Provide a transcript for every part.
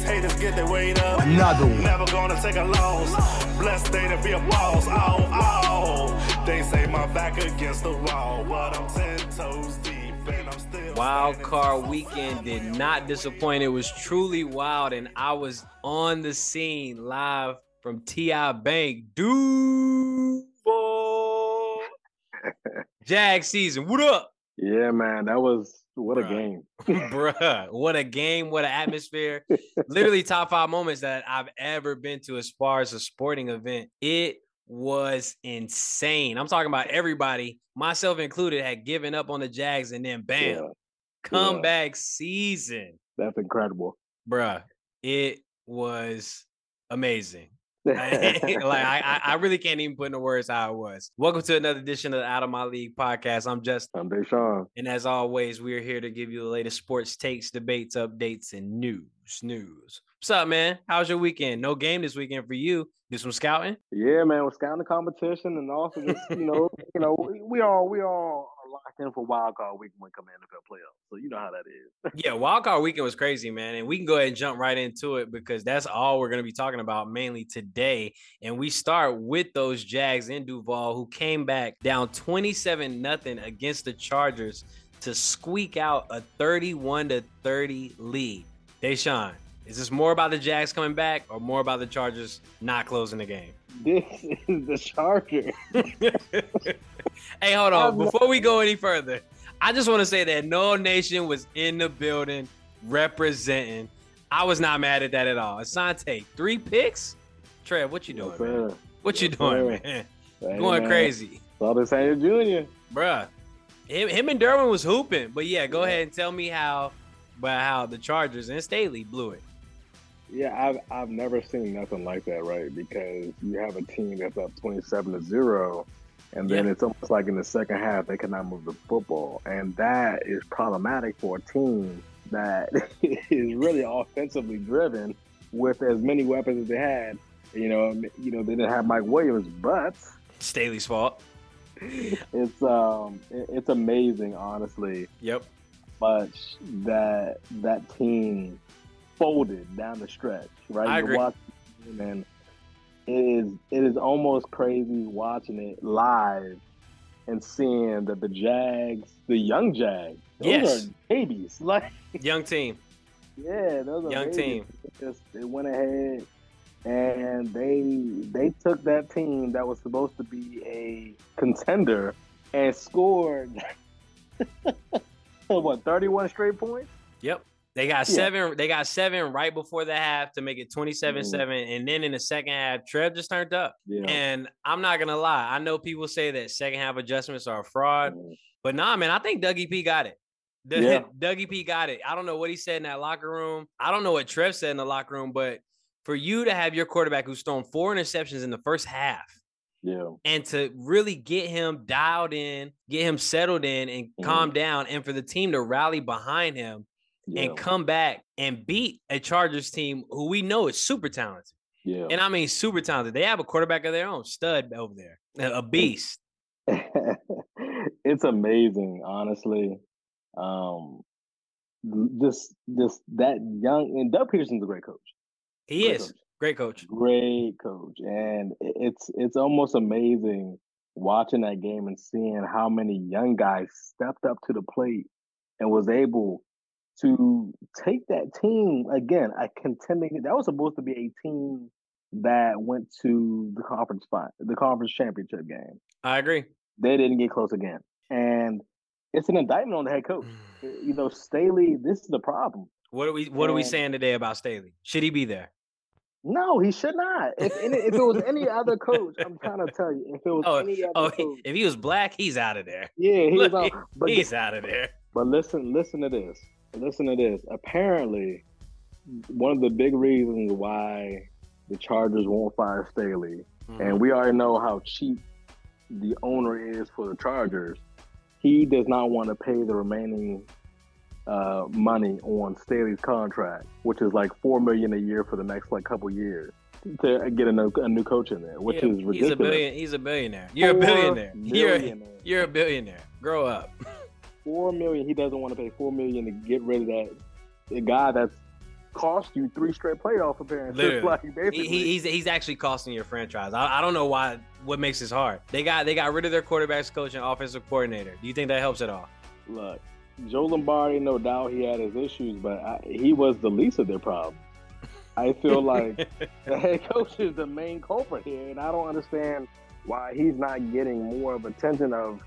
These haters get their weight up. Another one. Never gonna take a loss. Blessed day to be a boss. Oh, oh. They say my back against the wall, but I'm ten toes deep and I'm still. Wild standing Card. Weekend did not disappoint. It was truly wild, and I was on the scene live from TI Bank. Duval. Jag season. What up? Yeah, man, that was what a game. Bruh, what a game, what an atmosphere. Literally top five moments that I've ever been to as far as a sporting event. It was insane. I'm talking about everybody, myself included, had given up on the Jags and then bam, Yeah, comeback season. that's incredible. Bruh, it was amazing. like I, I, I really can't even put into words how it was. Welcome to another edition of the Out of My League podcast. I'm just I'm Deshaun. and as always, we are here to give you the latest sports takes, debates, updates, and news. News. What's up, man? How's your weekend? No game this weekend for you. Do some scouting? Yeah, man, we're scouting the competition and also just you know, you know, we, we all we all are locked in for wild card week when in NFL playoffs. So you know how that is. Yeah, wild card weekend was crazy, man. And we can go ahead and jump right into it because that's all we're going to be talking about mainly today. And we start with those Jags in Duval who came back down 27 nothing against the Chargers to squeak out a 31 to 30 lead. Deshaun, is this more about the Jags coming back or more about the Chargers not closing the game? This is the Chargers. hey, hold on. Before we go any further, I just want to say that No Nation was in the building representing. I was not mad at that at all. Asante, three picks? Trev, what you doing, Yes, man? What you doing, man? Going man, crazy. Saw this Jr. Bruh. Him, him and Derwin was hooping. But yeah, go Yeah. ahead and tell me how about how the Chargers and Staley blew it. Yeah, I've I've never seen nothing like that, right? Because you have a team that's up twenty seven to zero, and then Yeah. it's almost like in the second half they cannot move the football, and that is problematic for a team that is really offensively driven with as many weapons as they had. You know, you know they didn't have Mike Williams, but Staley's fault. it's um it's amazing, honestly, Yep. much that that team folded down the stretch, right? I agree. watching and it is it is almost crazy watching it live and seeing that the Jags, the young Jags, those Yes. are babies. Like Young team. yeah, those are Young babies. team. They Just they went ahead and they they took that team that was supposed to be a contender and scored what 31 straight points. Yep. They got Yeah. seven. They got seven right before the half to make it 27-7. Mm-hmm. And then in the second half, Trev just turned up. Yeah. And I'm not gonna lie. I know people say that second half adjustments are a fraud, Mm. but nah, man, I think Dougie P got it. The, Yeah. Dougie P got it. I don't know what he said in that locker room. I don't know what Trev said in the locker room, but for you to have your quarterback who's thrown four interceptions in the first half Yeah. and to really get him dialed in, get him settled in and Mhm. calm down, and for the team to rally behind him Yeah. and come back and beat a Chargers team who we know is super talented. yeah. And I mean super talented. They have a quarterback of their own, stud over there, a beast. it's amazing, honestly. Um, just just that young and Doug Pederson's a great coach. He Great is coach. great coach. Great coach, and it's it's almost amazing watching that game and seeing how many young guys stepped up to the plate and was able to take that team again. A contending that was supposed to be a team that went to the conference fight, the conference championship game. I agree. they didn't get close again. And it's an indictment on the head coach. Eh, you know, Staley, this is the problem. What are we What are we saying today about Staley? Should he be there? No, he should not. If if it was any other coach, I'm trying to tell you, if it was Oh, any other oh, coach, if he was black, he's out of there. yeah, he was Look, out. But he's out of there. but listen, listen to this. Listen to this. Apparently, one of the big reasons why the Chargers won't fire Staley, Mhm. and we already know how cheap the owner is for the Chargers, he does not want to pay the remaining uh, money on Staley's contract, which is like four million a year for the next like couple years to get a new, a new coach in there, which Yeah, is ridiculous. He's a billion. He's a billionaire. You're a billionaire. You're you're a billionaire. Grow up. Four million. He doesn't want to pay four million to get rid of that the guy that's cost you three straight playoff appearances. Literally. Like he- he's he's actually costing your franchise. I, I don't know why. What makes this hard? They got they got rid of their quarterbacks coach and offensive coordinator. Do you think that helps at all? look. Joe Lombardi, no doubt he had his issues, but I, he was the least of their problems. I feel like the head coach is the main culprit here, and I don't understand why he's not getting more of attention. Of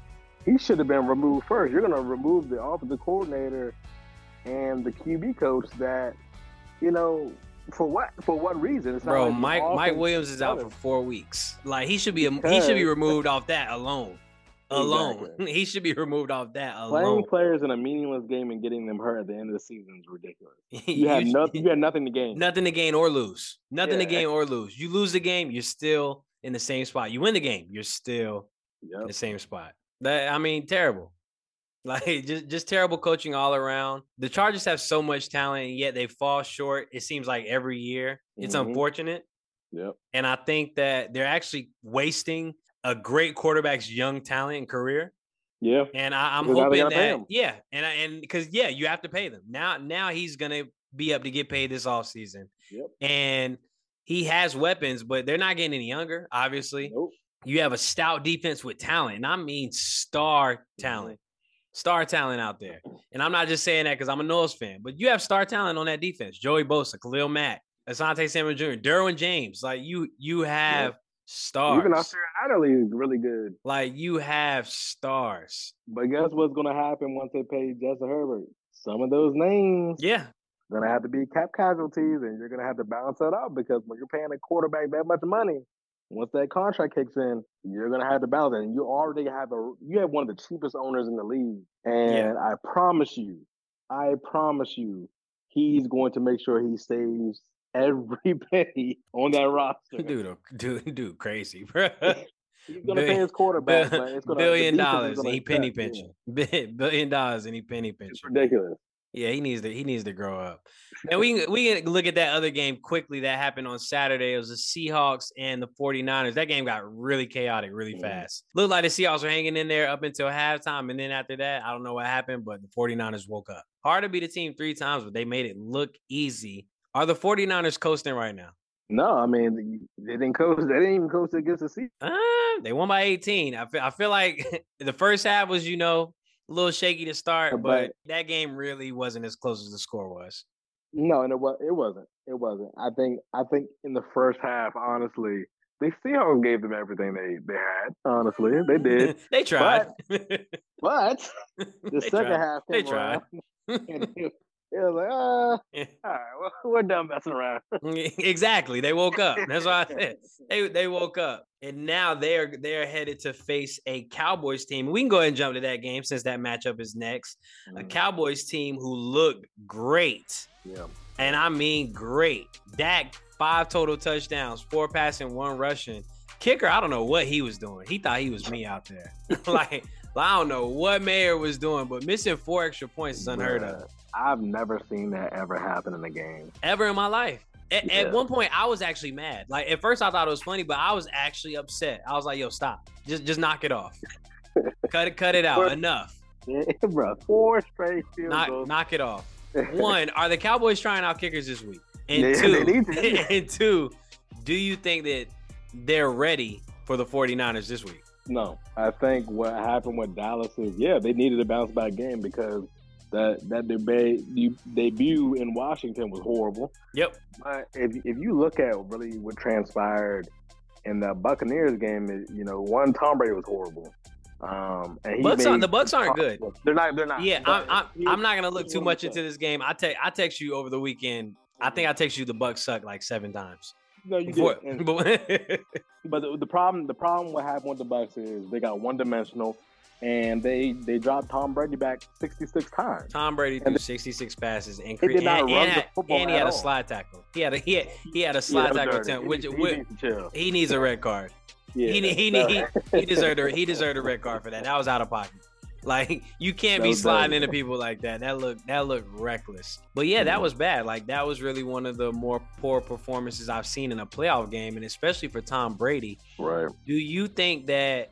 he should have been removed first. You're going to remove the offensive coordinator and the QB coach. That you know for what for what reason? It's not Bro, like Mike Mike Williams is out for four weeks. Like he should be he should be removed off that alone. Alone, Exactly. he should be removed off that alone. Playing players in a meaningless game and getting them hurt at the end of the season is ridiculous. You have nothing. You have nothing to gain. nothing to gain or lose. Nothing to gain or lose. You lose the game, you're still in the same spot. You win the game, you're still in the same spot. That I mean, terrible. Like just just terrible coaching all around. The Chargers have so much talent, and yet they fall short. It seems like every year. It's Mhm. unfortunate, Yep. and I think that they're actually wasting a great quarterback's young talent and career. Yeah. And I, I'm Because now they hoping that yeah, and I, and because yeah, you have to pay them now. Now he's gonna be up to get paid this offseason. Yep. and he has weapons, but they're not getting any younger. Obviously, Nope. You have a stout defense with talent, and I mean star mm-hmm. talent, star talent out there. And I'm not just saying that because I'm a Knowles fan, but you have star talent on that defense: Joey Bosa, Khalil Mack, Asante Samuel Jr., Derwin James. Like you, you have stars. Even Austin Adderley is really good. like you have stars. But guess what's going to happen once they pay Justin Herbert? Some of those names Yeah, going to have to be cap casualties, and you're going to have to balance that out because when you're paying a quarterback that much money, once that contract kicks in, you're going to have to balance it. And you already have a you have one of the cheapest owners in the league, and I promise you, I promise you, he's going to make sure he saves every penny on that roster. dude, dude, dude, crazy, bro. He's going to pay his quarterback, but it's going to billion dollars and he penny pinching. Billion dollars and he penny It's pinching. ridiculous. Yeah, he needs to he needs to grow up. And we can we can look at that other game quickly that happened on Saturday. It was the Seahawks and the 49ers. That game got really chaotic really Mhm. fast. Looked like the Seahawks were hanging in there up until halftime. And then after that, I don't know what happened, but the 49ers woke up. Hard to beat a team three times, but they made it look easy. Are the 49ers coasting right now? No, I mean they didn't coach. They didn't even coach against the Seahawks. Uh, they won by 18. I feel, I feel like the first half was, you know, a little shaky to start, but but- that game really wasn't as close as the score was. No, and it was. It wasn't. It wasn't. I think. I think in the first half, honestly, the Seahawks gave them everything they they had. Honestly, they did. they tried. But the They second tried. half They around, and it, it was like, uh, Yeah. all right, well, we're done messing around. exactly. They woke up. That's why I said they they woke up, and now they're they're headed to face a Cowboys team. We can go ahead and jump to that game since that matchup is next. A Cowboys team who looked great. Yeah. And I mean great. Dak, five total touchdowns, four passing, one rushing. Kicker, I don't know what he was doing. He thought he was me out there. like, I don't know what Maher was doing, but missing four extra points is unheard of. I've never seen that ever happen in a game. Ever in my life. At, Yeah. at one point, I was actually mad. Like at first, I thought it was funny, but I was actually upset. I was like, "Yo, stop! Just, just knock it off. cut it, cut it out. Enough. bro, four straight field Knock, goals. knock it off." One, are the Cowboys trying out kickers this week? And Yeah, two, they need to. and two, do you think that they're ready for the 49ers this week? No, I think what happened with Dallas is yeah, they needed a bounce back game because that that debate debut in Washington was horrible. Yep. But if if you look at really what transpired in the Buccaneers game, you know, one Tom Brady was horrible. Um, and he Bucks aren't- made- the Bucks aren't good. They're not. They're not. Yeah, I'm, I'm, I'm not gonna look too much into this game. I te- I text you over the weekend. I think I text you the Bucks suck like seven times. No, you Before- did. And- but- But the, the problem, the problem what happened with the Bucks is they got one dimensional, and they they dropped Tom Brady back sixty six times. Tom Brady threw 66 passes and, He cre- did not and, run and the football and he had a slide tackle. He had a he had, he had a slide that was tackle attempt, He- which, he which needs to he needs a red card. Yeah, he he, he, he deserved a, he deserved a red card for that. That was out of pocket. Like you can't be sliding into people like that. That looked that looked reckless. But yeah, that mm. was bad. Like that was really one of the more poor performances I've seen in a playoff game, and especially for Tom Brady. Right. Do you think that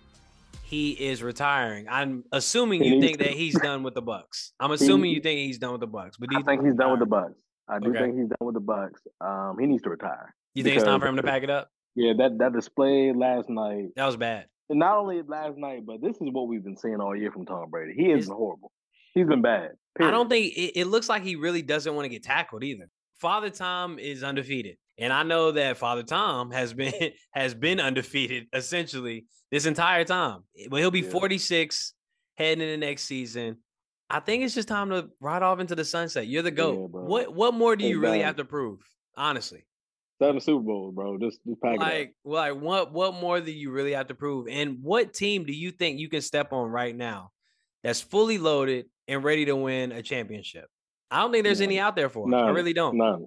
he is retiring? I'm assuming you think that he's done with the Bucks. I'm assuming you think he's done with the Bucks. But do you I think he's done with the Bucks. I do okay. think he's done with the Bucks. Um, he needs to retire. You think it's time for him to pack it up? Yeah, that that display last night. That was bad. And not only last night, but this is what we've been seeing all year from Tom Brady. He is horrible. He's been bad. Period. I don't think it, it looks like he really doesn't want to get tackled either. Father Tom is undefeated. And I know that Father Tom has been has been undefeated essentially this entire time. Eh, but he'll be yeah. 46 heading into next season. I think it's just time to ride off into the sunset. You're the GOAT. Yeah, what what more do you really have to prove? Honestly. Seven Super Bowls, bro. Just, just pack like, it up. Like what what more do you really have to prove? And what team do you think you can step on right now that's fully loaded and ready to win a championship? I don't think there's none. any out there for him. None. I really don't. None.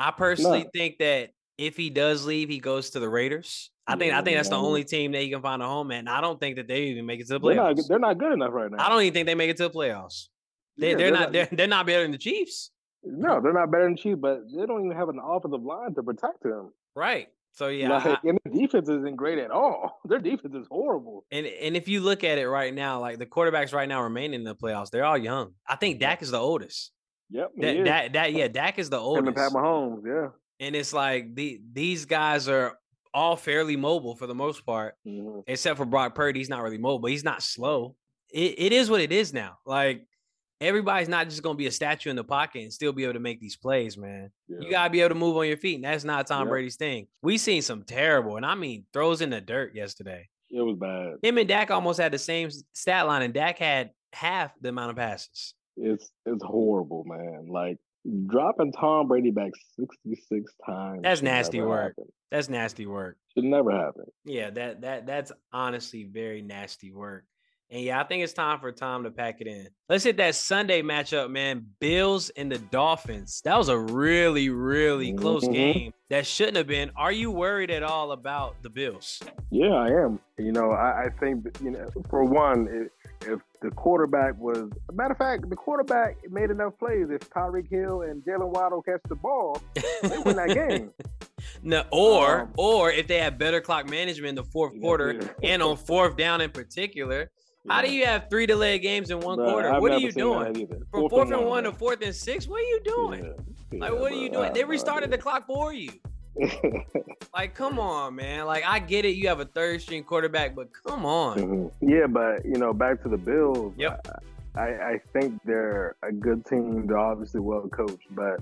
I personally none. think that if he does leave, he goes to the Raiders. I think I think that's the only mm. team that he can find a home at. And I don't think that they even make it to the playoffs. They're not, they're not good enough right now. I don't even think they make it to the playoffs. They, are not, not they're, they're not better than the Chiefs. No, they're not better than Chiefs, but they don't even have an offensive line to protect him. Right. So yeah, like, I, and the defense isn't great at all. Their defense is horrible. And and if you look at it right now, like the quarterbacks right now remaining in the playoffs, they're all young. I think Dak is the oldest. Yep. That, that that yeah, Dak is the oldest. And Pat Mahomes, yeah. And it's like the these guys are all fairly mobile for the most part, mm-hmm. except for Brock Purdy. He's not really mobile. He's not slow. It, it is what it is now. Like everybody's not just gonna be a statue in the pocket and still be able to make these plays, man. Yeah. You gotta be able to move on your feet, and that's not Tom. Brady's thing. We seen some terrible, and I mean throws in the dirt yesterday. It was bad. Him and Dak almost had the same stat line, and Dak had half the amount of passes. It's it's horrible, man. Like dropping Tom Brady back 66 times. That's nasty work. Happen. That's nasty work. Should never happen. Yeah, that that that's honestly very nasty work. And yeah, I think it's time for Tom to pack it in. Let's hit that Sunday matchup, man. Bills and the Dolphins. That was a really, really close mm-hmm. game. That shouldn't have been. Are you worried at all about the Bills? Yeah, I am. You know, I, I think you know, for one, it, if the quarterback was, matter of fact, the quarterback made enough plays. If Tyreek Hill and Jaylen Waddle catch the ball, they win that game. No, or um, or if they have better clock management in the fourth quarter and on fourth down in particular, how do you have three delayed games in one Bro, quarter? I've what are you doing? From fourth, and one, one to fourth and six, what are you doing? Yeah. Yeah, like, what are you doing? They restarted the clock for you. Like, come on, man. Like, I get it. You have a third string quarterback, but come on. Mm-hmm. Yeah, but you know, back to the Bills. Yep. I, I think they're a good team. They're obviously well coached, but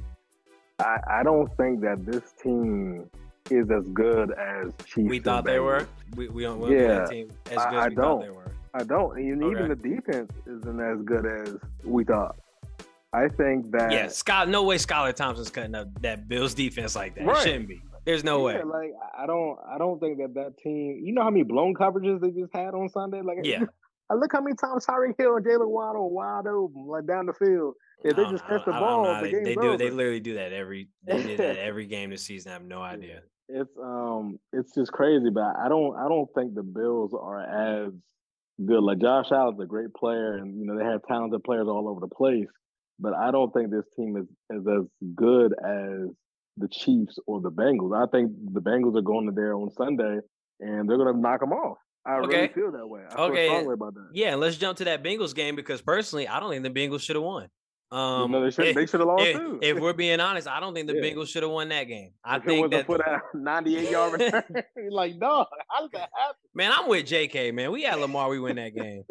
I, I don't think that this team is as good as Chiefs. We thought they were. We we don't. Yeah, team as good I, as we I don't. they were. I don't. And okay. even the defense isn't as good as we thought. I think that yeah, Scott. No way, Skylar Thompson's cutting up that Bills defense like that. Right. It shouldn't be. There's no yeah, way. Like I don't. I don't think that that team. You know how many blown coverages they just had on Sunday? Like yeah. I look how many times Tyreek Hill and Jaylen Waddle wide open, like down the field. If they just catch the ball, the they, they do. Over. They literally do that every. They did that every game this season. I have no idea. It's um, it's just crazy, but I don't. I don't think the Bills are as good. Like Josh Allen's a great player, and you know they have talented players all over the place. But I don't think this team is, is as good as the Chiefs or the Bengals. I think the Bengals are going to there on Sunday, and they're going to knock them off. I okay. really feel that way. I okay. feel strongly about that. Yeah, let's jump to that Bengals game because personally, I don't think the Bengals should have won. Um, no, they should. They should have lost if, too. If we're being honest, I don't think the yeah. Bengals should have won that game. I if think that put out ninety-eight yard return. like, no, how did that happen? Man, I'm with J.K. Man, we had Lamar. We win that game.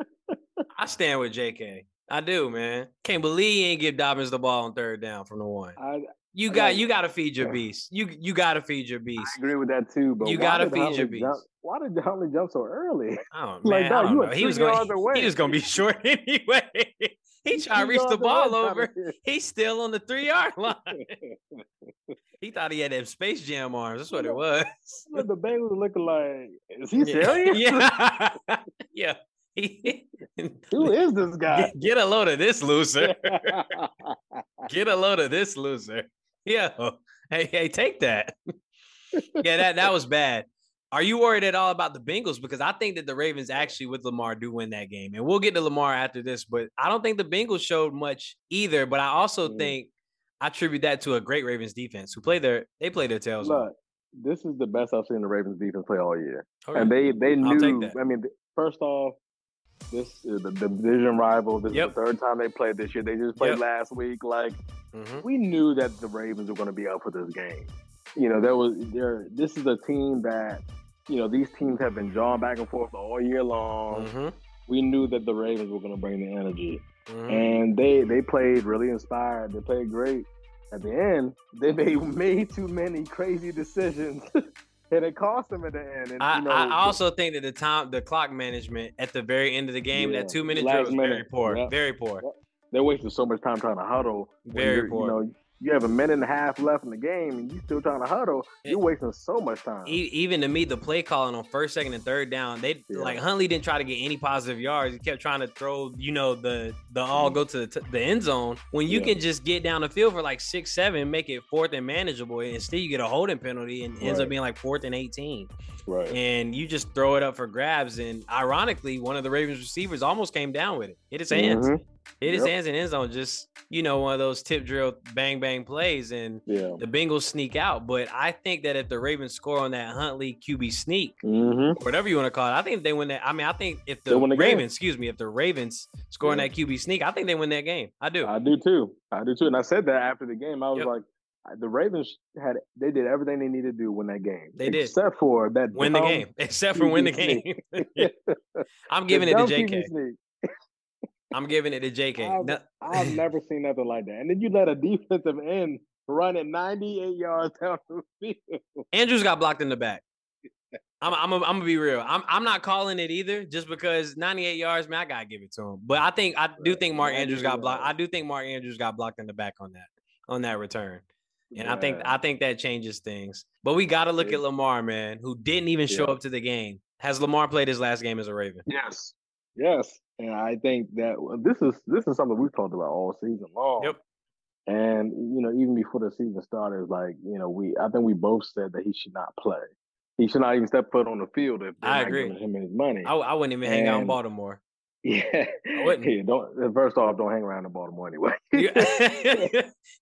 I stand with J.K. I do, man. Can't believe he ain't give Dobbins the ball on third down from the one. I, you got you got to feed your beast. You you got to feed your beast. I agree with that too. But you got to feed your beast. Jump, why did Huntley jump so early? Oh man, like, no, you he was going. He, he was going to be short anyway. He tried to reach the ball over. He's still on the three yard line. he thought he had them Space Jam arms. That's what it was. What the Bengals looking like, is he serious? Yeah. yeah. Who is this guy? Get, get, a load of this loser. get a load of this loser. Yeah. Hey, hey, take that. yeah, that that was bad. Are you worried at all about the Bengals? Because I think that the Ravens actually with Lamar do win that game. And we'll get to Lamar after this, but I don't think the Bengals showed much either. But I also mm. think I attribute that to a great Ravens defense who play their they play their tails Look, off. This is the best I've seen the Ravens defense play all year. Okay. And they they knew I mean first off, this is the, the division rival. This yep. is the third time they played this year. They just played yep. last week. Like mm-hmm. we knew that the Ravens were going to be up for this game. You know, there was there. This is a team that you know these teams have been drawn back and forth all year long. Mm-hmm. We knew that the Ravens were going to bring the energy, mm-hmm. and they they played really inspired. They played great. At the end, they made made too many crazy decisions and it cost them at the end. And, I, you know, I also think that the time, the clock management at the very end of the game, yeah, that two minute drill was minute. very poor, very poor. They wasted so much time trying to huddle. Very poor. You know, you have a minute and a half left in the game and you still trying to huddle, eh, you're wasting so much time. Even to me, the play calling on first, second, and third down, they yeah. like Huntley didn't try to get any positive yards. He kept trying to throw, you know, the the all go to the, the end zone when you yeah. can just get down the field for like six, seven, make it fourth and manageable. and still you get a holding penalty and right. ends up being like fourth and eighteen. Right. And you just throw it up for grabs. And ironically, one of the Ravens receivers almost came down with it. Hit his hands. Mm-hmm. Hit his yep. hands in end zone, just you know, one of those tip drill bang bang plays, and yeah. the Bengals sneak out. But I think that if the Ravens score on that Huntley QB sneak, mm-hmm. whatever you want to call it, I think they win that. I mean, I think if the, Ravens, game. excuse me, if the Ravens score on that QB sneak, I think they win that game. I do. I do too. I do too. And I said that after the game. I was yep. like, the Ravens had they did everything they needed to do win that game. They did, except for that win the game. Except for win the game. I'm giving it to JK. I'm giving it to JK. I've, no. I've never seen nothing like that. And then you let a defensive end run at 98 yards down the field. Andrews got blocked in the back. I'm, I'm, I'm gonna be real. I'm, I'm not calling it either, just because 98 yards, man, I gotta give it to him. But I think I do think Mark Andrews got blocked. I do think Mark Andrews got blocked in the back on that on that return. And yeah. I think I think that changes things. But we got to look at Lamar, man, who didn't even show yeah. up to the game. Has Lamar played his last game as a Raven? Yes. Yes. And I think that this is this is something we've talked about all season long. Yep. And you know, even before the season started, like you know, we I think we both said that he should not play. He should not even step foot on the field if they're I not agree. giving him and his money. I, I wouldn't even and, hang out in Baltimore. Yeah. Yeah, don't. First off, don't hang around in Baltimore anyway.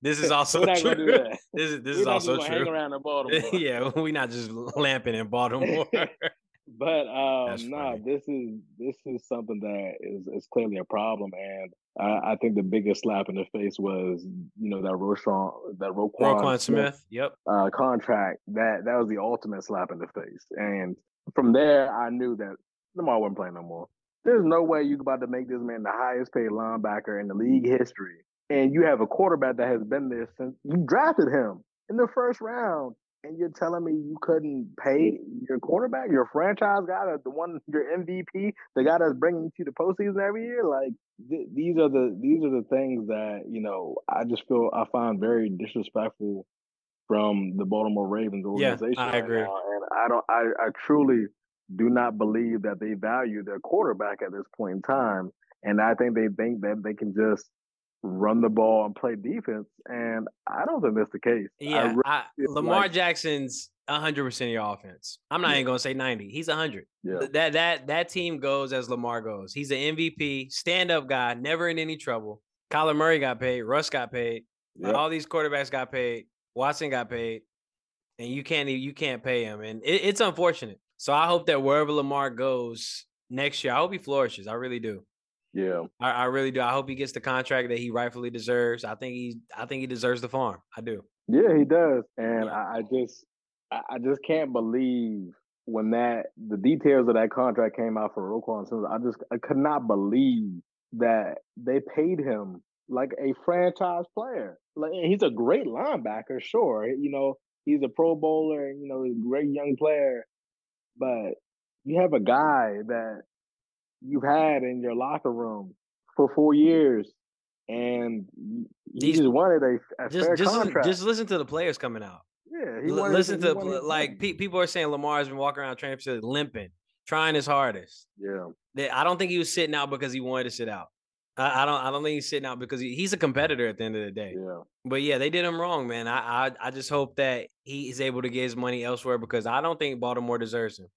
this is also true. This is this We're is also true. Hang around in Baltimore. yeah, we're not just lamping in Baltimore. but um, no, nah, this is this is something that is is clearly a problem, and I, I, think the biggest slap in the face was you know that Roschon that Roquan, Roquan Smith, Smith, yep, uh, contract. That that was the ultimate slap in the face, and from there I knew that Lamar wasn't playing no more. There's no way you're about to make this man the highest paid linebacker in the league history, and you have a quarterback that has been there since you drafted him in the first round and you're telling me you couldn't pay your quarterback, your franchise guy, the one your MVP, the guy that's bringing you to the postseason every year? Like th- these are the these are the things that you know I just feel I find very disrespectful from the Baltimore Ravens organization. Yeah, I agree, and I don't, I, I truly do not believe that they value their quarterback at this point in time, and I think they think that they can just run the ball and play defense. And I don't think that's the case. Yeah, really I, Lamar like, Jackson's hundred percent of your offense. I'm not yeah. even gonna say 90. He's hundred. Yeah. That that that team goes as Lamar goes. He's an MVP, stand up guy, never in any trouble. Kyler Murray got paid, Russ got paid, yep. all these quarterbacks got paid, Watson got paid, and you can't you can't pay him, and it, it's unfortunate. So I hope that wherever Lamar goes next year, I hope he flourishes. I really do. Yeah, I, I, really do. I hope he gets the contract that he rightfully deserves. I think he, I think he deserves the farm. I do. Yeah, he does, and. I, I, just, I, just can't believe when that the details of that contract came out for Roquan Smith. I just, I could not believe that they paid him like a franchise player. Like he's a great linebacker, sure. You know, he's a Pro Bowler, and you know, he's a great young player, but you have a guy that you've had in your locker room for four mm-hmm. years, and he just wanted a, a just, fair just, contract. Just listen to the players coming out. Yeah, he wanted, listen to like pe- people are saying Lamar's been walking around training facility limping, trying his hardest. Yeah, I don't think he was sitting out because he wanted to sit out. I, I, don't I don't think he's sitting out because he, he's a competitor at the end of the day. Yeah. But yeah, they did him wrong, man. I, I I just hope that he is able to get his money elsewhere because I don't think Baltimore deserves him.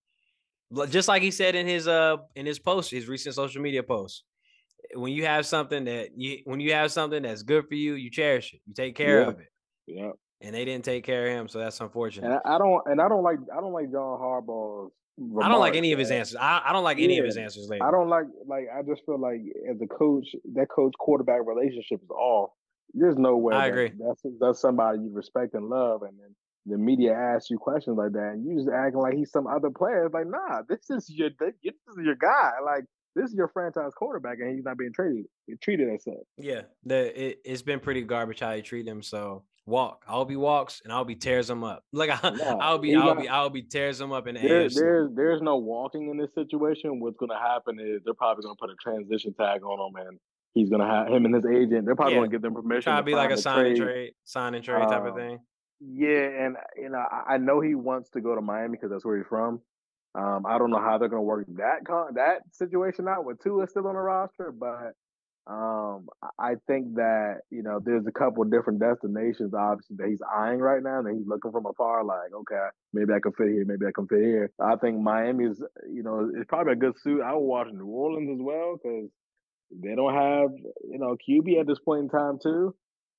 Just like he said in his uh in his post, his recent social media post. When you have something that you when you have something that's good for you, you cherish it. You take care Yeah. of it. Yeah. And they didn't take care of him, so that's unfortunate. And I, I don't and I don't like I don't like John Harbaugh's I don't like any of his answers. I, I don't like any of his answers lately. I don't like like I just feel like as a coach, that coach quarterback relationship is off. There's no way. I that- agree. That's that's somebody you respect and love, and then the media asks you questions like that, and you just acting like he's some other player. It's like, nah, this is your this is your guy. Like this is your franchise quarterback, and he's not being treated treated as such. Yeah, the it, it's been pretty garbage how they treat him. So walk. I'll be walks and I'll be tears him up. Like I, Nah, I'll be I'll not- be I'll be tears him up in the There, there's there's no walking in this situation. What's going to happen is they're probably going to put a transition tag on him, and he's going to have him and his agent. They're probably Yeah. going to give them permission Try to be like a sign and trade, sign and trade type of Um, thing. Yeah, and you know, I know he wants to go to Miami because that's where he's from. Um, I don't know how they're going to work that con- that situation out with Tua still on the roster, but um, I- think that you know there's a couple different destinations obviously that he's eyeing right now that he's looking from afar. Like, okay, maybe I can fit here, maybe I can fit here. I think Miami's you know it's probably a good suit. I would watch New Orleans as well because they don't have you know QB at this point in time too.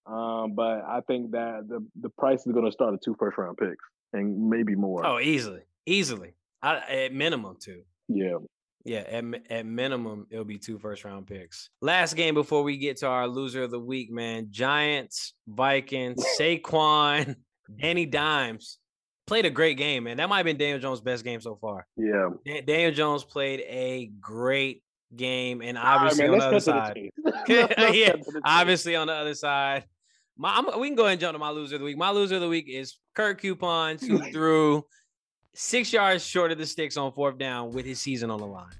Um, but I think that the the price is going to start at two first round picks and maybe more. Oh, easily, easily. I, at minimum two. Yeah, Yeah, at, at minimum, it'll be two first round picks. Last game before we get to our loser of the week, man. Giants, Vikings, Saquon, Danny Dimes played a great game, man. That might have been Daniel Jones' best game so far. yeah. Dan- Daniel Jones played a great game, and All right, obviously man, on the other side, the yeah, cut to the chase. obviously on the other side. My, I'm, we can go ahead and jump to my loser of the week. My loser of the week is Kirk Cousins, who threw six yards short of the sticks on fourth down with his season on the line.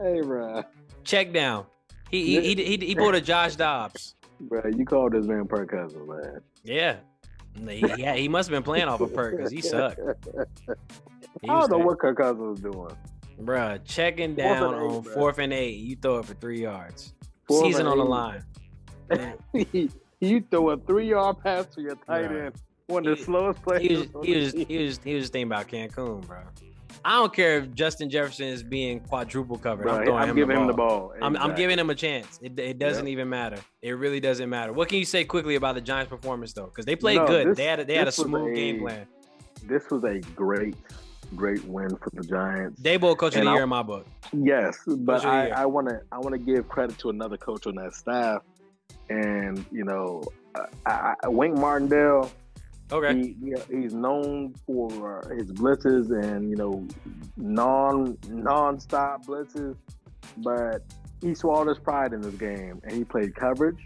Hey, bro, Check down. He he, he, he, he pulled a Josh Dobbs. bro, you called this man per cousin, man. Yeah. Yeah, he must have been playing off of Perk because he sucked. He I don't know there. what Kirk Cousins was doing. Bruh, checking Fourth down eight, on bruh. fourth and eight. You throw it for three yards. Fourth Season on the line. You throw a three yard pass to your tight end, one of the He- slowest players. he was he the was he was thinking about Cancun, bro. I don't care if Justin Jefferson is being quadruple covered. Bro, I'm throwing I'm him, giving the him the ball. I'm, I'm giving him a chance. It, it doesn't even matter. It really doesn't matter. What can you say quickly about the Giants' performance though? Because they played No, good. this- they had a, they had a smooth a- game plan. This was a great, great win for the Giants. Daboll coach of And the I- year in my book. Yes, but Coach I. I want to I want to give credit to another coach on that staff, and you know, I, I, Wink Martindale. Okay. He, he- he's known for his blitzes and you know non non-stop blitzes, but he swallowed his pride in this game and he played coverage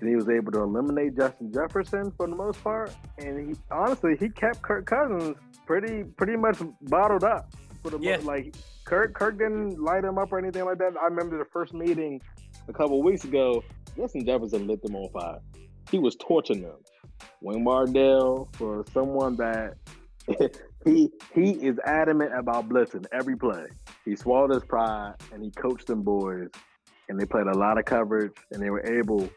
and he was able to eliminate Justin Jefferson for the most part. And he honestly he kept Kirk Cousins pretty pretty much bottled up for the Yeah. most like Kirk Kirk didn't light him up or anything like that. I remember the first meeting a couple of weeks ago. Justin Jefferson lit them on fire. He was torching them. Wink Martindale for someone that he he is adamant about blitzing every play. He swallowed his pride and he coached them boys, and they played a lot of coverage and they were able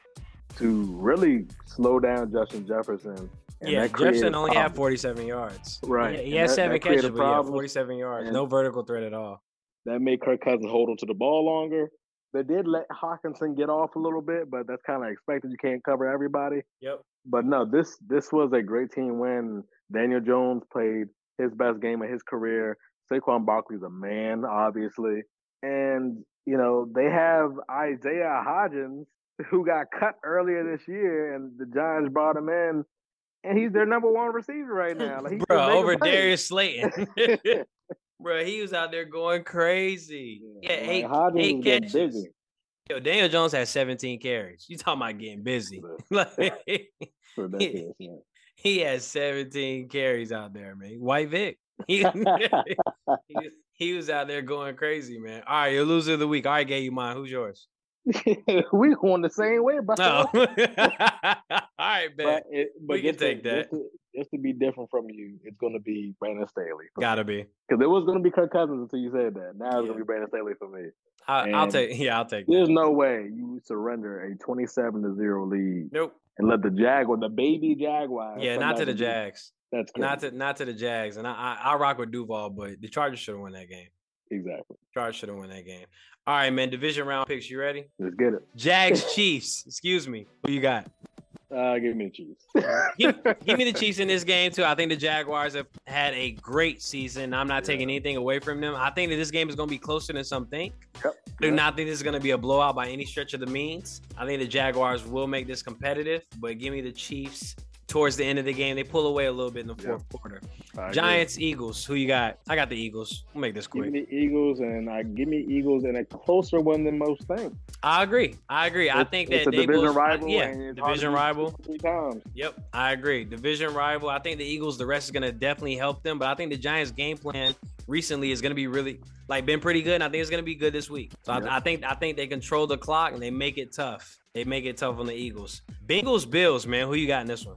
to really slow down Justin Jefferson. And Yeah, Jefferson only had 47 yards. Right. He, he had that- seven that catches, but problems. 47 yards. And- No vertical threat at all. That made Kirk Cousins hold on to the ball longer. They did let Hockenson get off a little bit, but that's kind of expected. You can't cover everybody. Yep. But no, this this was a great team win. Daniel Jones played his best game of his career. Saquon Barkley's a man, obviously, and you know they have Isaiah Hodgins, who got cut earlier this year, and the Giants brought him in, and he's their number one receiver right now. Like, Bro, over. Darius Slayton. Bro, he was out there going crazy. Yeah, Like, eight, Hodgins eight catches. Yo, Daniel Jones had 17 carries. You talking about getting busy? like, he had 17 carries out there, man. White Vick. He, he, was- he was out there going crazy, man. All right, your loser of the week. I gave you mine. Who's yours? we going the same way, bro. No. All right, bet. But, it, but we can take to, that. Just to, just to, be different from you, it's going to be Brandon Staley. Gotta be because it was going to be Kirk Cousins until you said that. Now it's yeah. going to be Brandon Staley for me. I, will take. Yeah, I'll take. There's that. no way you surrender a 27 to zero lead. Nope. And let the Jaguar, the baby Jaguar. Yeah, not to the Jags. That's crazy. not to not to the Jags. And I I, I rock with Duval, but the Chargers should have won that game. Exactly. Chargers should have won that game. All right, man. Division round picks. You ready? Let's get it. Jags Chiefs. Excuse me. Who you got? Uh, give me the Chiefs. give, give, me the Chiefs in this game too. I think the Jaguars have had a great season. I'm not yeah. taking anything away from them. I think that this game is going to be closer than some think. Yep. I do not think this is going to be a blowout by any stretch of the means. I think the Jaguars will make this competitive, but give me the Chiefs towards the end of the game. They pull away a little bit in the fourth yeah. quarter. Giants, Eagles. Who you got? I got the Eagles. We'll make this quick. Give me Eagles, and I give me Eagles and a closer one than most think. I agree. I agree. It's, I think that it's a division Eagles, rival. Yeah, division rival. Three times. Yep, I agree. Division rival. I think the Eagles. The rest is going to definitely help them, but I think the Giants' game plan recently is going to be really like been pretty good. And I think it's going to be good this week. So yep. I, I think I think they control the clock and they make it tough. They make it tough on the Eagles. Bengals, Bills, man. Who you got in this one?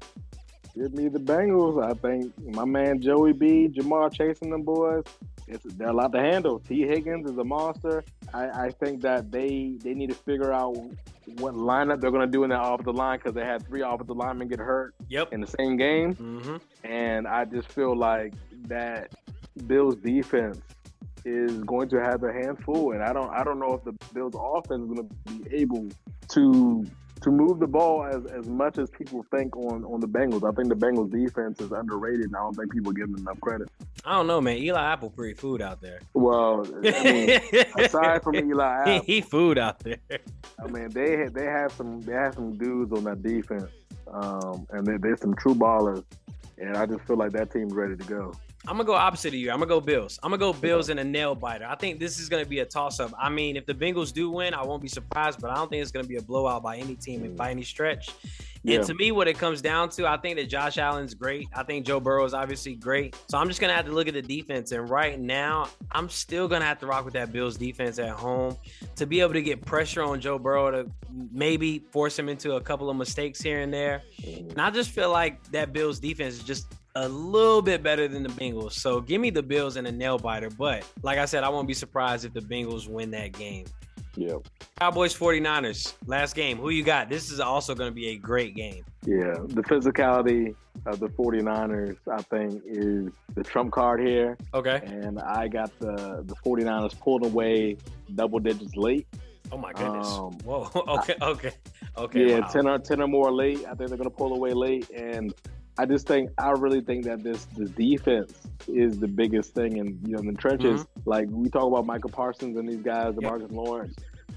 Give me the Bengals. I think my man Joey B, Ja'Marr chasing them boys. It's, they're a lot to handle. Tee Higgins is a monster. I, I think that they they need to figure out what lineup they're going to do in that offensive line because they had three offensive linemen get hurt yep. in the same game. Mm-hmm. And I just feel like that Bills defense is going to have a handful, and I don't I don't know if the Bills offense is going to be able to to move the ball as, as much as people think on, on the Bengals. I think the Bengals defense is underrated, and I don't think people give them enough credit. I don't know, man. Eli Apple pretty food out there. Well, I mean, aside from Eli Apple, he, he food out there. I mean, they they have some they have some dudes on that defense, um, and they, they're some true ballers, and I just feel like that team's ready to go. I'm gonna go opposite of you. I'm gonna go Bills. I'm gonna go Bills in a nail biter. I think this is gonna be a toss up. I mean, if the Bengals do win, I won't be surprised, but I don't think it's gonna be a blowout by any team and by any stretch. Yeah. And to me, what it comes down to, I think that Josh Allen's great. I think Joe Burrow is obviously great. So I'm just gonna have to look at the defense. And right now, I'm still gonna have to rock with that Bills defense at home to be able to get pressure on Joe Burrow to maybe force him into a couple of mistakes here and there. Mm. And I just feel like that Bills defense is just a little bit better than the Bengals. So give me the Bills and a nail biter. But like I said, I won't be surprised if the Bengals win that game. Yeah. Cowboys 49ers, last game. Who you got? This is also going to be a great game. Yeah. The physicality of the 49ers, I think, is the trump card here. Okay. And I got the, the 49ers pulled away double digits late. Oh my goodness! Um, Whoa. Okay. Okay. Okay. Yeah, wow. ten or ten or more late. I think they're gonna pull away late, and I just think I really think that this the defense is the biggest thing, and you know, in the trenches, mm-hmm. like we talk about Micah Parsons and these guys, the yep. Marcus Lawrence,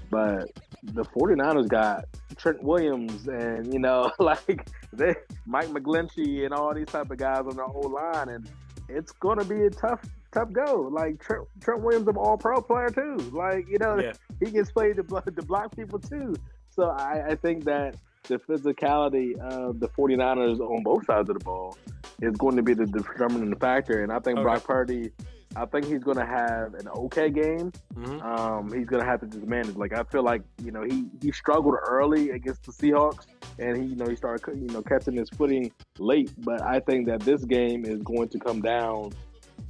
but the 49ers got Trent Williams and you know, like they Mike McGlinchey and all these type of guys on the whole line, and it's gonna be a tough tough go. Like Trent, Trent Williams, an All Pro player too. Like you know, yeah. he gets played to, to block people too. So I, I think that the physicality of the 49ers on both sides of the ball is going to be the determining factor. And I think okay. Brock Purdy, I think he's going to have an okay game. Mm-hmm. Um, he's going to have to just manage. Like I feel like you know he he struggled early against the Seahawks, and he you know he started you know catching his footing late. But I think that this game is going to come down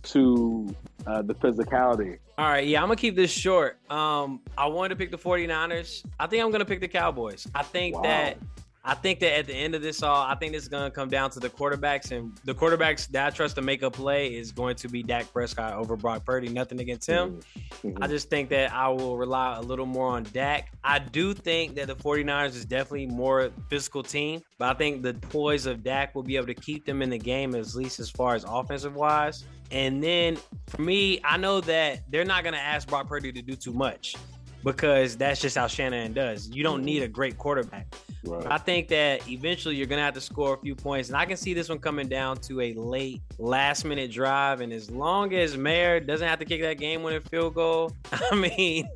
to uh, the physicality. All right, yeah, I'm gonna keep this short. Um, I wanted to pick the 49ers. I think I'm gonna pick the Cowboys. I think wow. that I think that at the end of this all, I think this is going to come down to the quarterbacks, and the quarterbacks that I trust to make a play is going to be Dak Prescott over Brock Purdy. Nothing against him. Mm-hmm. I just think that I will rely a little more on Dak. I do think that the 49ers is definitely more physical team, but I think the poise of Dak will be able to keep them in the game, at least as far as offensive wise. And then for me, I know that they're not going to ask Brock Purdy to do too much because that's just how Shanahan does. You don't need a great quarterback. Right. I think that eventually you're gonna have to score a few points, and I can see this one coming down to a late, last-minute drive. And as long as Maher doesn't have to kick that game-winning field goal, I mean,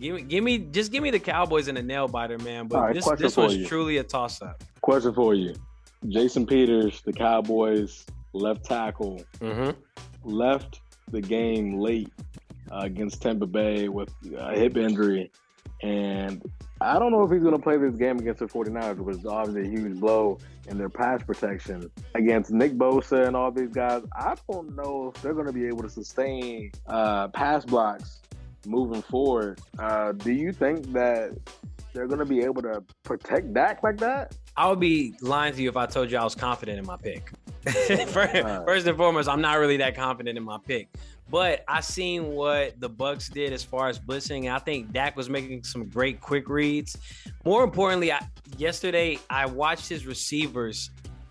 give me, give me, just give me the Cowboys and a nail biter, man. But right, this, this was you. truly a toss-up. Question for you: Jason Peters, the Cowboys left tackle, mm-hmm. left the game late uh, against Tampa Bay with a hip injury, and I don't know if he's going to play this game against the 49ers, which is obviously a huge blow in their pass protection against Nick Bosa and all these guys. I don't know if they're going to be able to sustain uh, pass blocks moving forward. Uh, do you think that they're going to be able to protect Dak like that? I would be lying to you if I told you I was confident in my pick. first, and foremost, I'm not really that confident in my pick. But I seen what the Bucks did as far as blitzing. I think Dak was making some great quick reads. More importantly, I, yesterday I watched his receivers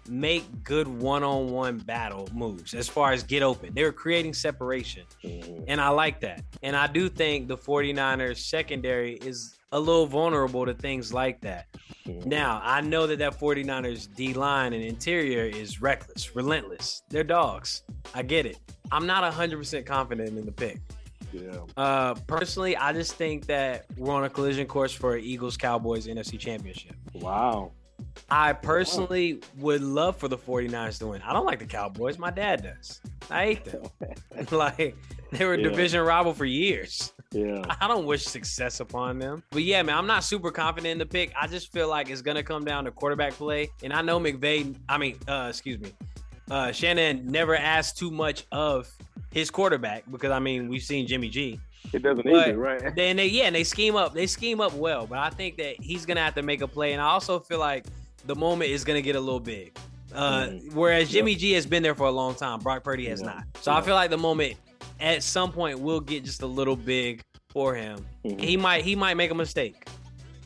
make good one-on-one battle moves as far as get open. They were creating separation. Mm-hmm. And I like that. And I do think the 49ers secondary is a little vulnerable to things like that. Mm-hmm. Now, I know that that 49ers D line and interior is reckless, relentless. They're dogs. I get it. I'm not 100% confident in the pick. Yeah. Uh, personally, I just think that we're on a collision course for Eagles Cowboys NFC Championship. Wow. I personally wow. would love for the 49ers to win. I don't like the Cowboys. My dad does. I hate them. like they were a yeah. division rival for years. Yeah. I don't wish success upon them. But yeah, man, I'm not super confident in the pick. I just feel like it's gonna come down to quarterback play. And I know McVay, I mean, uh, excuse me, uh, Shanahan never asked too much of his quarterback because I mean we've seen Jimmy G. It doesn't but either, right? Then they yeah, and they scheme up. They scheme up well, but I think that he's gonna have to make a play, and I also feel like the moment is gonna get a little big. Uh, mm. Whereas Jimmy G has been there for a long time, Brock Purdy has not. So. I feel like the moment at some point will get just a little big for him. Mm-hmm. He might he might make a mistake.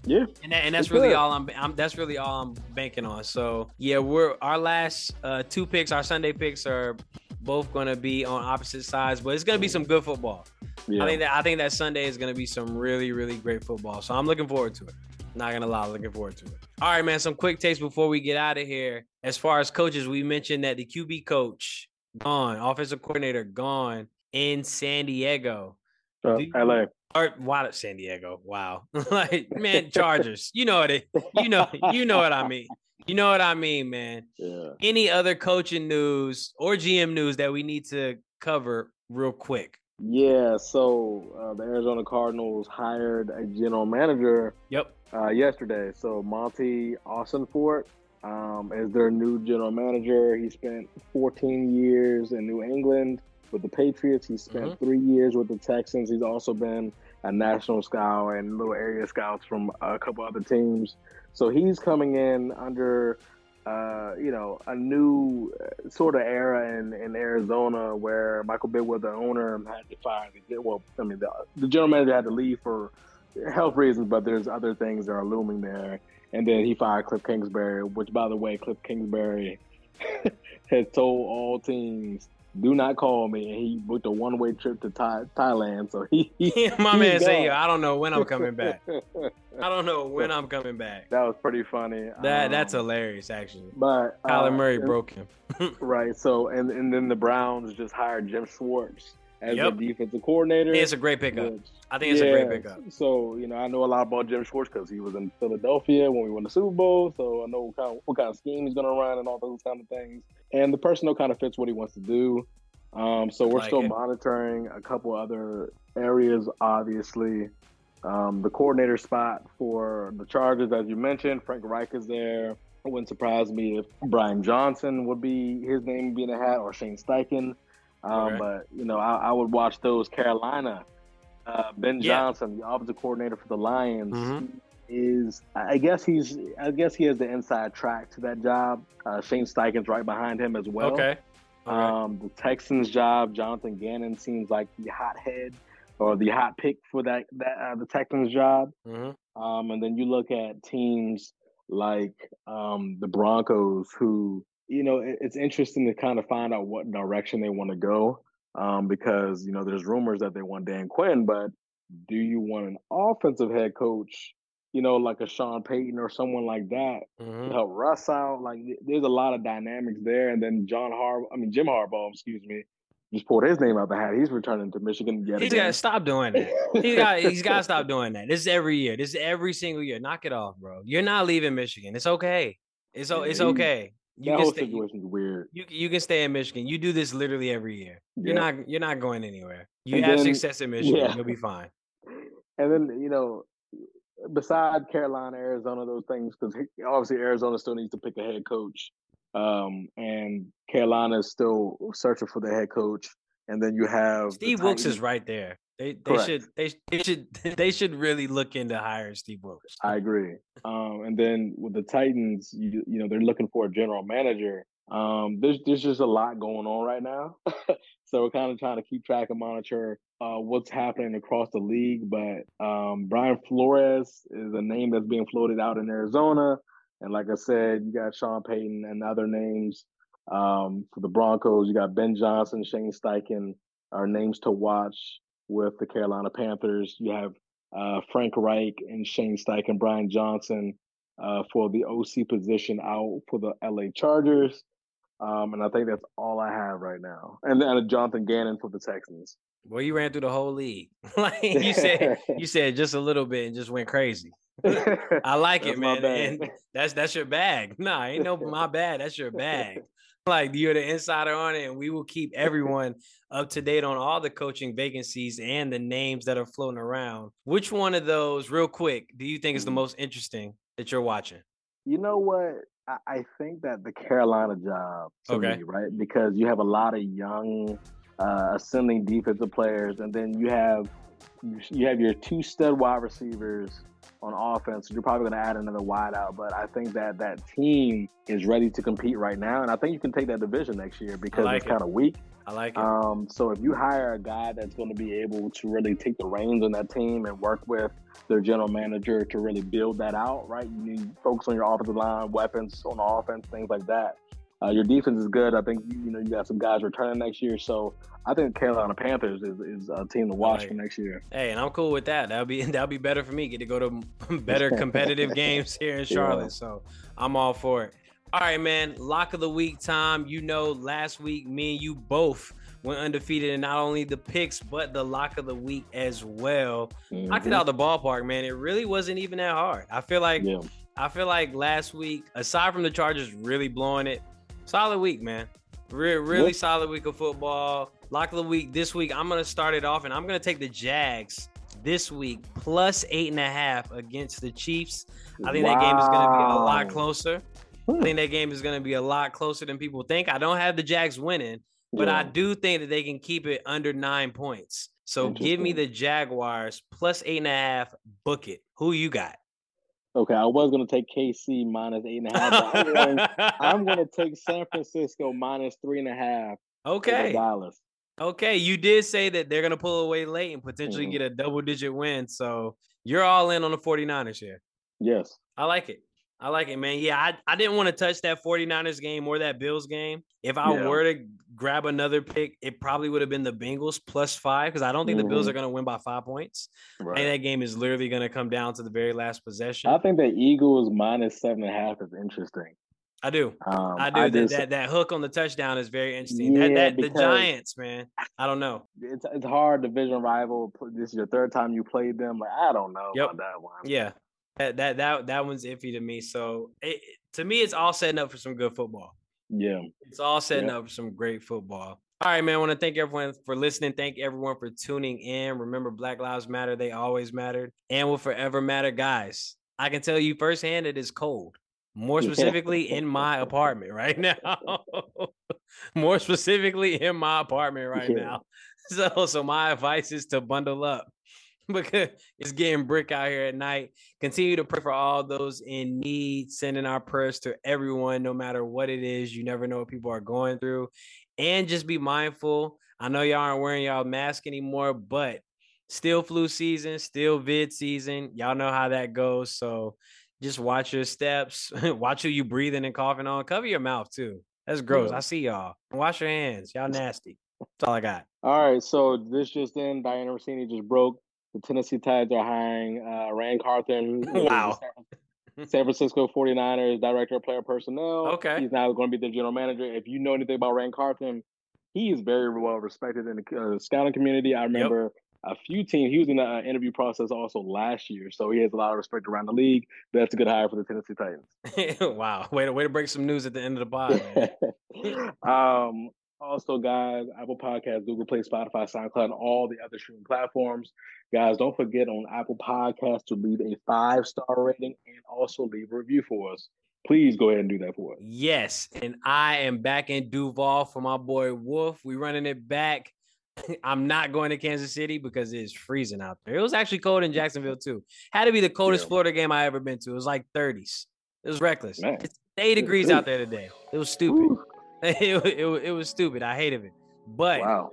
Yeah, and, that, and that's really all I'm, I'm, That's really all I'm banking on. So yeah, we're our last uh, two picks, our Sunday picks are both going to be on opposite sides, but it's going to be some good football. Yeah. I think that I think that Sunday is going to be some really really great football. So I'm looking forward to it. Not gonna lie, looking forward to it. All right, man. Some quick takes before we get out of here. As far as coaches, we mentioned that the QB coach gone, offensive coordinator gone in San Diego. Uh, you, LA. Or why San Diego? Wow. like, man, Chargers. you know what it you know, you know what I mean. You know what I mean, man. Yeah. Any other coaching news or GM news that we need to cover real quick? Yeah, so uh, the Arizona Cardinals hired a general manager. Yep. Uh, yesterday, so Monti Ossenfort um, is their new general manager. He spent 14 years in New England with the Patriots. He spent mm-hmm. three years with the Texans. He's also been a national scout and little area scouts from a couple other teams. So he's coming in under, uh, you know, a new uh, sort of era in, in Arizona where Michael Bidwill, the owner, had to fire. Well, I mean, the, the general manager had to leave for health reasons, but there's other things that are looming there. And then he fired Cliff Kingsbury, which, by the way, Cliff Kingsbury has told all teams do not call me. And he booked a one way trip to Thai- Thailand. So he, he my man say, I don't know when I'm coming back. I don't know when I'm coming back. That was pretty funny. That um, that's hilarious, actually. But Kyler uh, Murray and, broke him. right. So and and then the Browns just hired Jim Schwartz as yep. the defensive coordinator. It's a great pickup. Which, I think it's yeah, a great pickup. So you know, I know a lot about Jim Schwartz because he was in Philadelphia when we won the Super Bowl. So I know what kind of, what kind of scheme he's going to run and all those kind of things. And the personnel kind of fits what he wants to do. Um, so we're like still it. monitoring a couple other areas, obviously. Um, the coordinator spot for the Chargers, as you mentioned, Frank Reich is there. It wouldn't surprise me if Brian Johnson would be his name being a hat or Shane Steichen. Um, okay. But you know, I, I, would watch those. Carolina, uh, Ben yeah. Johnson, the offensive coordinator for the Lions, mm-hmm. Is I guess he's I guess he has the inside track to that job. Uh, Shane Steichen's right behind him as well. Okay. Um, the Texans' job, Jonathan Gannon seems like the hothead or the hot pick for that that uh, the Texans' job. Mm-hmm. Um, and then you look at teams like um, the Broncos, who you know it, it's interesting to kind of find out what direction they want to go um, because you know there's rumors that they want Dan Quinn, but do you want an offensive head coach you know, like a Sean Payton or someone like that mm-hmm. to help Russ out. Like, there's a lot of dynamics there. And then John Har, I mean Jim Harbaugh, excuse me, just pulled his name out the hat. He's returning to Michigan yet He's got to stop doing that. He's got he's got to stop doing that. This is every year. This is every single year. Knock it off, bro. You're not leaving Michigan. It's okay. It's it's okay. You that whole stay, situation's weird. You you can stay in Michigan. You do this literally every year. You're yeah. not you're not going anywhere. You and have then, success in Michigan. Yeah. You'll be fine. And then you know beside Carolina, Arizona, those things because obviously Arizona still needs to pick a head coach, um, and Carolina is still searching for the head coach. And then you have Steve Wilks is right there. They they Correct. should they, they should they should really look into hiring Steve Wilks. I agree. Um, and then with the Titans, you you know they're looking for a general manager. Um, there's there's just a lot going on right now, so we're kind of trying to keep track and monitor uh, what's happening across the league. But um, Brian Flores is a name that's being floated out in Arizona, and like I said, you got Sean Payton and other names um, for the Broncos. You got Ben Johnson, Shane Steichen are names to watch with the Carolina Panthers. You have uh, Frank Reich and Shane Steichen, Brian Johnson uh, for the OC position out for the LA Chargers. Um, and I think that's all I have right now. And then Jonathan Gannon for the Texans. Well, you ran through the whole league. like you said, you said just a little bit and just went crazy. I like it, man. And that's that's your bag. Nah, ain't no my bad. That's your bag. Like you're the insider on it, and we will keep everyone up to date on all the coaching vacancies and the names that are floating around. Which one of those, real quick, do you think is the mm-hmm. most interesting that you're watching? You know what? I think that the Carolina job, okay, me, right? Because you have a lot of young, uh, ascending defensive players, and then you have you have your two stud wide receivers on offense. You're probably going to add another wideout, but I think that that team is ready to compete right now, and I think you can take that division next year because like it's kind of weak. I like it. Um, so if you hire a guy that's going to be able to really take the reins on that team and work with their general manager to really build that out, right? You need focus on your offensive line, weapons on the offense, things like that. Uh, your defense is good. I think you know you got some guys returning next year, so I think Carolina Panthers is, is a team to watch right. for next year. Hey, and I'm cool with that. That'll be that'll be better for me. Get to go to better competitive games here in Charlotte, yeah. so I'm all for it. All right, man. Lock of the week time. You know, last week me and you both went undefeated in not only the picks but the lock of the week as well. Mm-hmm. Knocked it out the ballpark, man. It really wasn't even that hard. I feel like yeah. I feel like last week, aside from the Chargers really blowing it, solid week, man. Re- really what? solid week of football. Lock of the week this week. I'm gonna start it off, and I'm gonna take the Jags this week plus eight and a half against the Chiefs. I think wow. that game is gonna be a lot closer. I think that game is gonna be a lot closer than people think. I don't have the Jags winning, but yeah. I do think that they can keep it under nine points. So give me the Jaguars plus eight and a half. Book it. Who you got? Okay, I was going to take KC minus eight and a half. I'm, going, I'm going to take San Francisco minus three and a half. Okay. Okay, you did say that they're going to pull away late and potentially mm-hmm. get a double digit win. So you're all in on the 49ers here. Yes. I like it. I like it, man. Yeah, I, I didn't want to touch that 49ers game or that Bills game. If I yeah. were to grab another pick, it probably would have been the Bengals plus five because I don't think mm-hmm. the Bills are mm-hmm. going to win by five points. Right. And that game is literally going to come down to the very last possession. I think the Eagles minus seven and a half is interesting. I do. Um, I do. I that, that, that hook on the touchdown is very interesting. Yeah, that, that the Giants, man. I don't know. It's it's hard division rival. This is your third time you played them. Like I don't know yep. about that one. Yeah, that that that that one's iffy to me. So it, to me, it's all setting up for some good football. Yeah, it's all setting yeah. up for some great football. All right, man. I want to thank everyone for listening. Thank everyone for tuning in. Remember, Black Lives Matter. They always mattered and will forever matter, guys. I can tell you firsthand, it is cold. More specifically, in my apartment right now. More specifically, in my apartment right now. So, so my advice is to bundle up. because it's getting brick out here at night. Continue to pray for all those in need, sending our prayers to everyone, no matter what it is. You never know what people are going through. And just be mindful. I know y'all aren't wearing y'all mask anymore, but still flu season, still vid season. Y'all know how that goes. So just watch your steps, watch who you breathing and coughing on. Cover your mouth too. That's gross. I see y'all. Wash your hands. Y'all nasty. That's all I got. All right. So this just in, Dianna Russini just broke the Tennessee Titans are hiring uh, Ran Carthon. Wow. San Francisco 49ers director of player personnel. Okay. He's now going to be the general manager. If you know anything about Ran Carthon, he is very well respected in the uh, scouting community. I remember yep. a few teams. He was in the uh, interview process also last year, so he has a lot of respect around the league. That's a good hire for the Tennessee Titans. wow, way to way to break some news at the end of the pod. um, Also, guys, Apple Podcasts, Google Play, Spotify, SoundCloud, and all the other streaming platforms. Guys, don't forget on Apple Podcasts to leave a five star rating and also leave a review for us. Please go ahead and do that for us. Yes, and I am back in Duval for my boy Wolf. We running it back. I'm not going to Kansas City because it's freezing out there. It was actually cold in Jacksonville too. Had to be the coldest yeah. Florida game I ever been to. It was like 30s. It was reckless. Man. It's eight degrees out there today. It was stupid. It, it, it, was stupid. I hated it. But wow.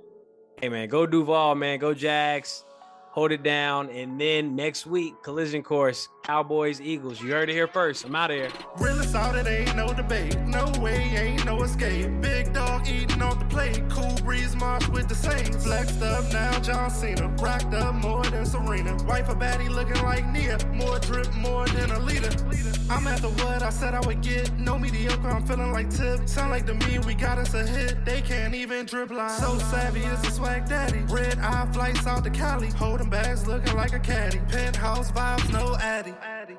hey man, go Duval, man. Go Jags hold it down. And then next week, collision course, Cowboys, Eagles. You heard it here first. I'm out of here. Really it ain't no debate. No way, ain't no escape. Big dog eating off the plate. Cool breeze march with the Saints. Flexed up now, John Cena. Racked up more than Serena. Wife a baddie looking like Nia. More drip, more than a leader. I'm at the what I said I would get. No mediocre, I'm feeling like tip. Sound like to me, we got us a hit. They can't even drip line. So savvy is a swag daddy. Red eye flights out to Cali. Hold holding bags looking like a caddy. Penthouse vibes, no addy.